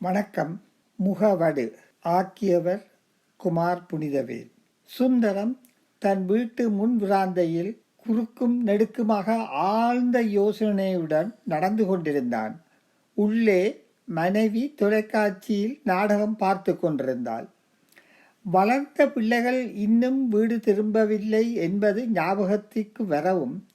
வணக்கம். முகவடு. ஆக்கியவர் குமார் புனிதவேல். சுந்தரம் தன் வீட்டு முன் விராந்தையில் குறுக்கும் நெடுக்குமாக ஆழ்ந்த யோசனையுடன் நடந்து கொண்டிருந்தான். உள்ளே மனைவி தொலைக்காட்சியில் நாடகம் பார்த்து கொண்டிருந்தாள். வளர்ந்த பிள்ளைகள் இன்னும் வீடு திரும்பவில்லை என்பது ஞாபகத்திற்கு வரவும்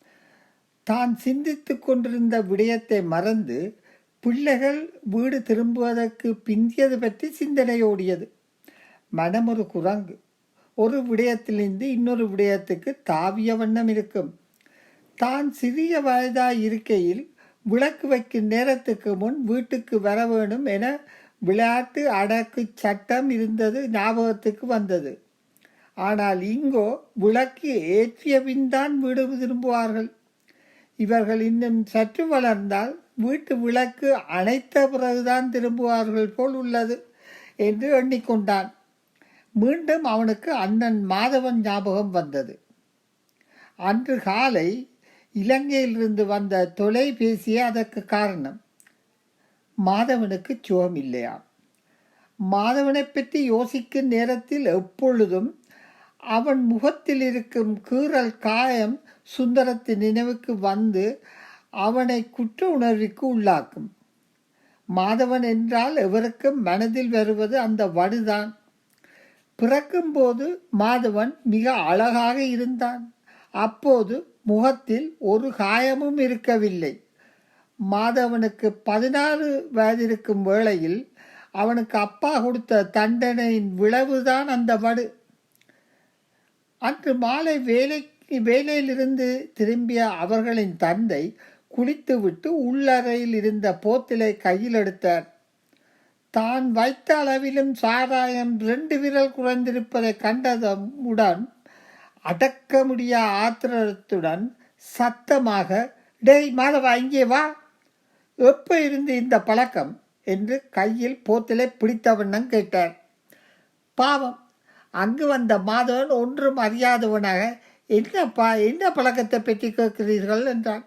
தான் சிந்தித்துக் கொண்டிருந்த விடயத்தை மறந்து பிள்ளைகள் வீடு திரும்புவதற்கு பிந்தியது பற்றி சிந்தனையோடியது. மனம் ஒரு குரங்கு. ஒரு விடயத்திலிருந்து இன்னொரு விடயத்துக்கு தாவிய வண்ணம் இருக்கும். தான் சிறிய வயதாய் இருக்கையில் விளக்கு வைக்கும் நேரத்துக்கு முன் வீட்டுக்கு வர வேணும் என விளையாட்டு அடக்கு சட்டம் இருந்தது ஞாபகத்துக்கு வந்தது. ஆனால் இங்கோ விளக்கு ஏற்றிய பின் தான் வீடு திரும்புவார்கள். இவர்கள் இன்னும் சற்று வளர்ந்தால் வீட்டு விளக்கு அணைத்த பிறகுதான் திரும்புவார்கள் போல் உள்ளது என்று எண்ணிக்கொண்டான். மீண்டும் அவனுக்கு அண்ணன் மாதவன் ஞாபகம் வந்தது. அன்று காலை இலங்கையிலிருந்து வந்த தொலைபேசியே அதற்கு காரணம். மாதவனுக்கு சுகம் இல்லையாம் மாதவனை பற்றி யோசிக்கும் நேரத்தில் எப்பொழுதும் அவன் முகத்தில் இருக்கும் கீறல் காயம் சுந்தரத்தின் நினைவுக்கு வந்து அவனை குற்ற உணர்விற்கு உள்ளாக்கும். மாதவன் என்றால் எவருக்கும் மனதில் வருவது அந்த வடுதான். பிறக்கும்போது மாதவன் மிக அழகாக இருந்தான். அப்போது முகத்தில் ஒரு காயமும் இருக்கவில்லை. மாதவனுக்கு பதினாறு வயதிருக்கும் வேளையில் அவனுக்கு அப்பா கொடுத்த தண்டனையின் விளைவுதான் அந்த வடு. அன்று மாலை வேலைக்கு வேலையிலிருந்து திரும்பிய அவர்களின் தந்தை குளித்துவிட்டு உள்ளறையில் இருந்த போத்திலை கையில் எடுத்தார். தான் வைத்த அளவிலும் சாராயம் ரெண்டு விரல் குறைந்திருப்பதை கண்டதுடன் அடக்க முடியா ஆத்திரத்துடன் சத்தமாக டேய் மாதவா இங்கே வா. எப்ப இருந்து இந்த பழக்கம்? என்று கையில் போத்திலை பிடித்த வண்ணம் கேட்டார். பாவம் அங்கு வந்த மாதவன் ஒன்றும் அறியாதவனாக என்னப்பா என்ன பழக்கத்தை பற்றி கேட்கிறீர்கள் என்றான்.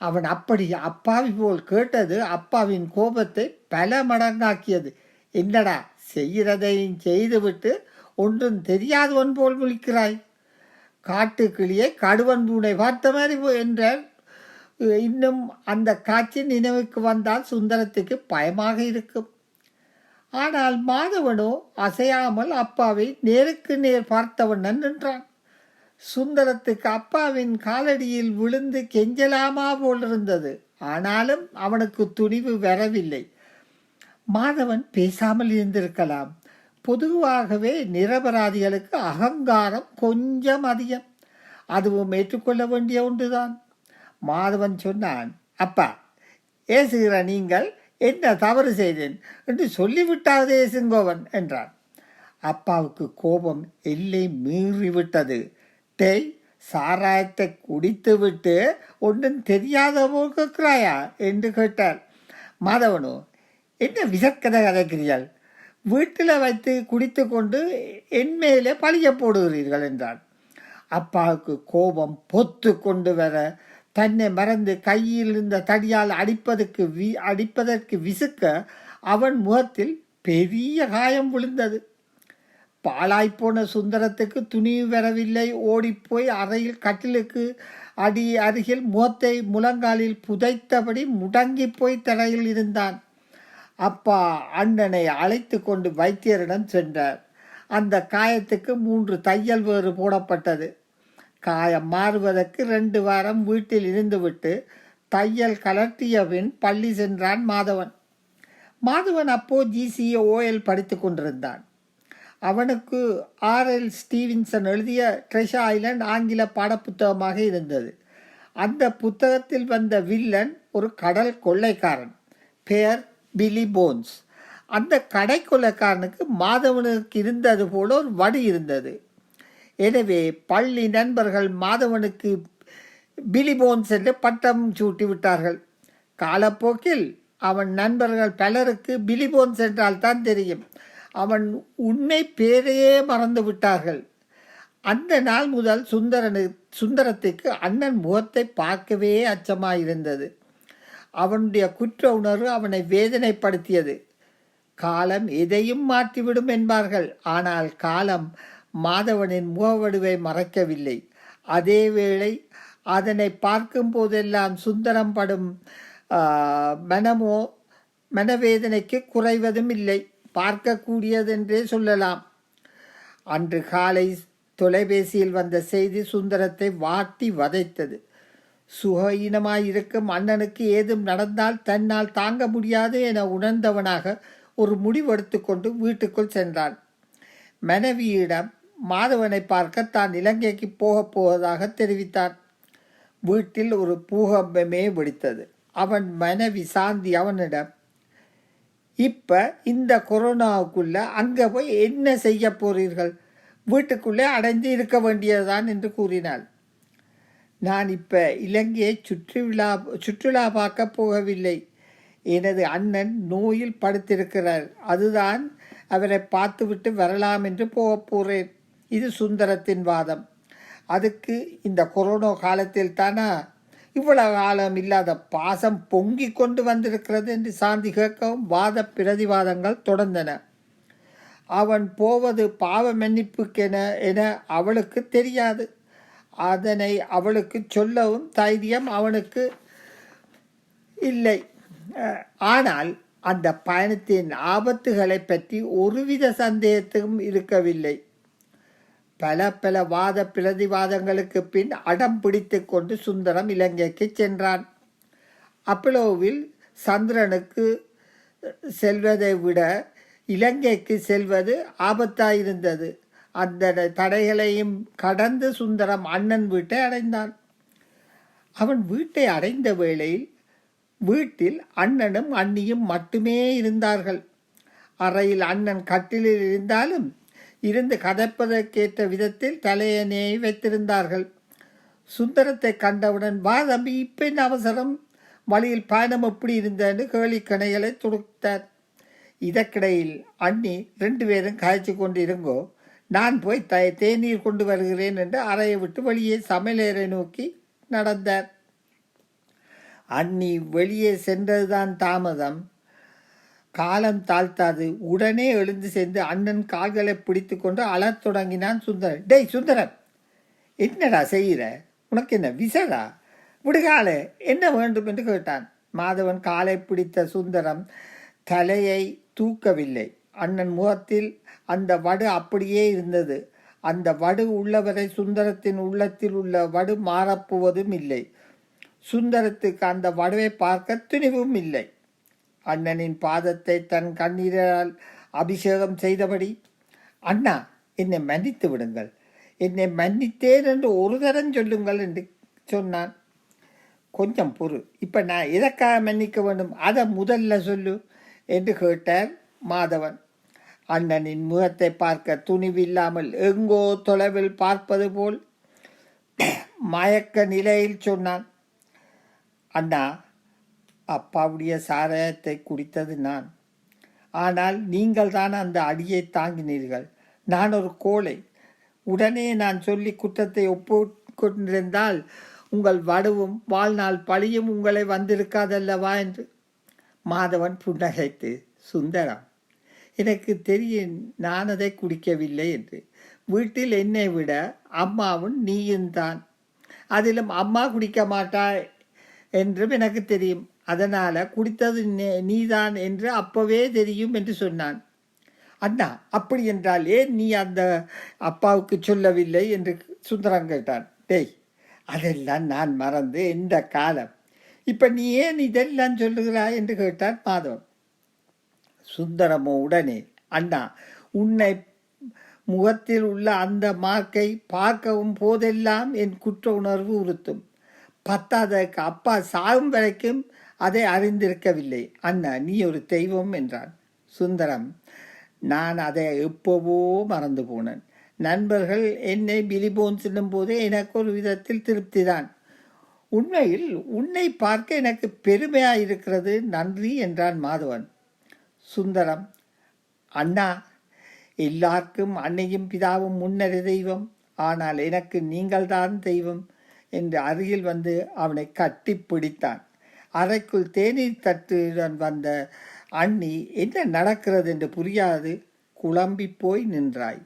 அவன் அப்படி அப்பாவி போல் கேட்டது அப்பாவின் கோபத்தை பல மடங்காக்கியது. என்னடா செய்கிறதையும் செய்துவிட்டு ஒன்றும் தெரியாதவன் போல் விழிக்கிறாய்? காட்டுக்கிளியை கடுவன் பூனை பார்த்த மாதிரி என்றார் இன்னும் அந்த காட்சி நினைவுக்கு வந்தால் சுந்தரத்துக்கு பயமாக இருக்கும். ஆனால் மாதவனோ அசையாமல் அப்பாவை நேருக்கு நேர் பார்த்தவண்ணன் நின்றான். சுந்தரத்துக்கு அப்பாவின் காலடியில் விழுந்து கெஞ்சலாமா போலிருந்தது. ஆனாலும் அவனுக்கு துணிவு வரவில்லை. மாதவன் பேசாமல் இருந்திருக்கலாம். பொதுவாகவே நிரபராதிகளுக்கு அகங்காரம் கொஞ்சம் அதிகம். அதுவும் ஏற்றுக்கொள்ள வேண்டிய ஒன்றுதான். மாதவன் சொன்னான் அப்பா ஏசுகிற நீங்கள் என்ன தவறு செய்தேன் என்று சொல்லிவிட்டாதே செங்கோவன் என்றான். அப்பாவுக்கு கோபம் எல்லை மீறிவிட்டது. டேய் சாராயத்தை குடித்துவிட்டு ஒன்றும் தெரியாத போல் கேட்கிறாயா? என்று கேட்டார் மாதவனோ என்ன விசக்கதை கதைக்கிறீர்கள்? வீட்டில் வைத்து குடித்து கொண்டு என் மேலே பழிய போடுகிறீர்கள் என்றான். அப்பாவுக்கு கோபம் பொத்து கொண்டு வர தன்னை மறந்து கையில் இருந்த தடியால் அடிப்பதற்கு வி அடிப்பதற்கு விசுக்க அவன் முகத்தில் பெரிய காயம் விழுந்தது. பாழாய்ப்போன சுந்தரத்துக்கு துணிவு வரவில்லை. ஓடிப்போய் அறையில் கட்டிலுக்கு அடி அருகில் முகத்தை முழங்காலில் புதைத்தபடி முடங்கி போய் தரையில் இருந்தான். அப்பா அண்ணனை அழைத்து கொண்டு வைத்தியரிடம் சென்றார். அந்த காயத்துக்கு மூன்று தையல் வேறு போடப்பட்டது. காயம் மாறுவதற்கு ரெண்டு வாரம் வீட்டில் இருந்துவிட்டு தையல் கலர்த்தியவின் பள்ளி சென்றான் மாதவன். மாதவன் அப்போ ஜிசிஏ ஓஎல் படித்து கொண்டிருந்தான். அவனுக்கு ஆர்எல் ஸ்டீவின்சன் எழுதிய ட்ரெஷ் ஐலண்ட் ஆங்கில பாடப்புத்தகமாக இருந்தது. அந்த புத்தகத்தில் வந்த வில்லன் ஒரு கடல் கொள்ளைக்காரன். பெயர் பிலி போன்ஸ் அந்த கடை கொள்ளைக்காரனுக்கு மாதவனுக்கு இருந்தது போல ஒரு வடி இருந்தது. எனவே பள்ளி நண்பர்கள் மாதவனுக்கு பிலி சென்று என்று பட்டம் சூட்டி விட்டார்கள். காலப்போக்கில் அவன் நண்பர்கள் பலருக்கு பிலி போன்ஸ் என்றால் தான் தெரியும். அவன் உண்மை பேரையே மறந்து விட்டார்கள். அந்த நாள் முதல் சுந்தரனு சுந்தரத்துக்கு அண்ணன் முகத்தை பார்க்கவே அச்சமாயிருந்தது. அவனுடைய குற்ற உணர்வு அவனை வேதனைப்படுத்தியது. காலம் எதையும் மாற்றிவிடும் என்பார்கள். ஆனால் காலம் மாதவனின் முகவடுவை மறைக்கவில்லை. அதேவேளை அதனை பார்க்கும் போதெல்லாம் சுந்தரம் படும் மனமோ மனவேதனைக்கு குறைவதும் இல்லை. பார்க்கக்கூடியதென்றே சொல்லலாம். அன்று காலை தொலைபேசியில் வந்த செய்தி சுந்தரத்தை வாட்டி வதைத்தது. சுகஈனமாயிருக்கும் அண்ணனுக்கு ஏதும் நடந்தால் தன்னால் தாங்க முடியாது என உணர்ந்தவனாக ஒரு முடிவெடுத்து கொண்டு வீட்டுக்குள் சென்றான். மனைவியிடம் மாதவனை பார்க்க தான் இலங்கைக்கு போகப் போவதாக தெரிவித்தான். வீட்டில் ஒரு பூகம்பமே வெடித்தது. அவன் மனைவி சாந்தி அவனிடம் இப்போ இந்த கொரோனாவுக்குள்ள அங்கே போய் என்ன செய்ய போறீர்கள்? வீட்டுக்குள்ளே அடைந்து இருக்க வேண்டியதுதான் என்று கூறினாள். நான் இப்போ இலங்கையை சுற்றுலா சுற்றுலா பார்க்க போகவில்லை. எனது அண்ணன் நோயில் படுத்திருக்கிறார். அதுதான் அவரை பார்த்துவிட்டு வரலாம் என்று போகப் போகிறேன் இது சுந்தரத்தின் வாதம். அதுக்கு இந்த கொரோனா காலத்தில் தானா? இவ்வளவு காலம் இல்லாத பாசம் பொங்கி கொண்டு வந்திருக்கிறது என்று சாந்தி கேட்கவும் வாத பிரதிவாதங்கள் தொடர்ந்தன. அவன் போவது பாவ மன்னிப்புக்கென என அவளுக்கு தெரியாது. அதனை அவளுக்கு சொல்லவும் தைரியம் அவனுக்கு இல்லை. ஆனால் அந்த பயணத்தின் ஆபத்துகளை பற்றி ஒருவித சந்தேகத்தும் இருக்கவில்லை. பல பல வாத பிரதிவாதங்களுக்கு பின் அடம் பிடித்து கொண்டு சுந்தரம் இலங்கைக்கு சென்றான். அப்பலோவில் சந்திரனுக்கு செல்வதை விட இலங்கைக்கு செல்வது ஆபத்தாயிருந்தது. அந்த தடைகளையும் கடந்து சுந்தரம் அண்ணன் வீட்டை அடைந்தான். அவன் வீட்டை அடைந்த வேளையில் வீட்டில் அண்ணனும் அண்ணியும் மட்டுமே இருந்தார்கள். அறையில் அண்ணன் கட்டிலில் இருந்தாலும் இருந்து கதைப்பதற்கேற்ற விதத்தில் தலையணையை வைத்திருந்தார்கள். சுந்தரத்தை கண்டவுடன் வா தம்பி இப்போ என்ன அவசரம்? வழியில் பயணம் எப்படி இருந்தன்னு கேலிக்கணைகளை துடுத்தார். இதற்கிடையில் அண்ணி ரெண்டு பேரும் காய்ச்சி கொண்டு இருங்கோ நான் போய் த தேநீர் கொண்டு வருகிறேன் என்று அறையை விட்டு வெளியே சமையலறை நோக்கி நடந்தார். அண்ணி வெளியே சென்றதுதான் தாமதம். காலம் தாழ்த்தாது. உடனே எழுந்து சென்று அண்ணன் கால்களை பிடித்து கொண்டு அழத் தொடங்கினான் சுந்தரன். டேய் சுந்தரன் என்னடா செய்கிற உனக்கு என்ன விசடா விடுகாலே என்ன வேண்டும் என்று கேட்டான். மாதவன் காலை பிடித்த சுந்தரம் தலையை தூக்கவில்லை. அண்ணன் முகத்தில் அந்த வடு அப்படியே இருந்தது. அந்த வடு உள்ளவரை சுந்தரத்தின் உள்ளத்தில் உள்ள வடு மாறப்போவதும் இல்லை. சுந்தரத்துக்கு அந்த வடுவை பார்க்க துணிவும் இல்லை. அண்ணனின் பாதத்தை தன் கண்ணீரால் அபிஷேகம் செய்தபடி அண்ணா என்னை மன்னித்து விடுங்கள். என்னை மன்னித்தேன் என்று ஒரு தரம் சொல்லுங்கள் என்று சொன்னான். கொஞ்சம் பொறு. இப்போ நான் எதற்காக மன்னிக்க வேண்டும்? அதை முதல்ல சொல்லு என்று கேட்டார் மாதவன். அண்ணனின் முகத்தை பார்க்க துணிவில்லாமல் எங்கோ தொலைவில் பார்ப்பது போல் மயக்க நிலையில் சொன்னான். அண்ணா அப்பாவுடைய சாராயத்தை குடித்தது நான். ஆனால் நீங்கள் தான் அந்த அடியை தாங்கினீர்கள். நான் ஒரு கோழை. உடனே நான் சொல்லி குற்றத்தை ஒப்புக்கொண்டிருந்தால் உங்கள் வடுவும் வாழ்நாள் பழியும் உங்களை வந்திருக்காதல்லவா என்று. மாதவன் புன்னகைத்து சுந்தரம் எனக்கு தெரியும் நான் அதை குடிக்கவில்லை என்று. வீட்டில் என்னை விட அம்மாவும் நீயும் தான் அதிலும் அம்மா குடிக்க மாட்டாய் என்றும் எனக்கு தெரியும். அதனால் குடித்தது நீ- நீதான் என்று அப்பவே தெரியும் என்று சொன்னான். அண்ணா அப்படி என்றால் ஏன் நீ அந்த அப்பாவுக்கு சொல்லவில்லை என்று சுந்தரம் கேட்டான். டேய் அதெல்லாம் நான் மறந்து இந்த காலம். இப்போ நீ ஏன் இதெல்லாம் சொல்லுகிறாய் என்று கேட்டான் மாதவன். சுந்தரமோ உடனே அண்ணா உன்னை முகத்தில் உள்ள அந்த மார்க்கை பார்க்கவும் போதெல்லாம் என் குற்ற உணர்வு உறுத்தும். பத்தாததுக்கு அப்பா சாகும் வரைக்கும் அதை அறிந்திருக்கவில்லை. அண்ணா நீ ஒரு தெய்வம் என்றான். சுந்தரம் நான் அதை எப்போவோ மறந்து போனேன். நண்பர்கள் என்னை பிலிபோன் சொல்லும் போதே எனக்கு ஒரு விதத்தில் திருப்திதான். உண்மையில் உன்னை பார்க்க எனக்கு பெருமையாக இருக்கிறது நன்றி என்றான் மாதவன். சுந்தரம் அண்ணா எல்லாருக்கும் அன்னையும் பிதாவும் முன்னரே தெய்வம். ஆனால் எனக்கு நீங்கள்தான் தெய்வம் என்று அருகில் வந்து அவனை கட்டி பிடித்தான் அறைக்குள் தேநீர் தட்டுடன் வந்த அண்ணி என்ன நடக்கிறது என்று புரியாது? குழம்பி போய் நின்றாய்.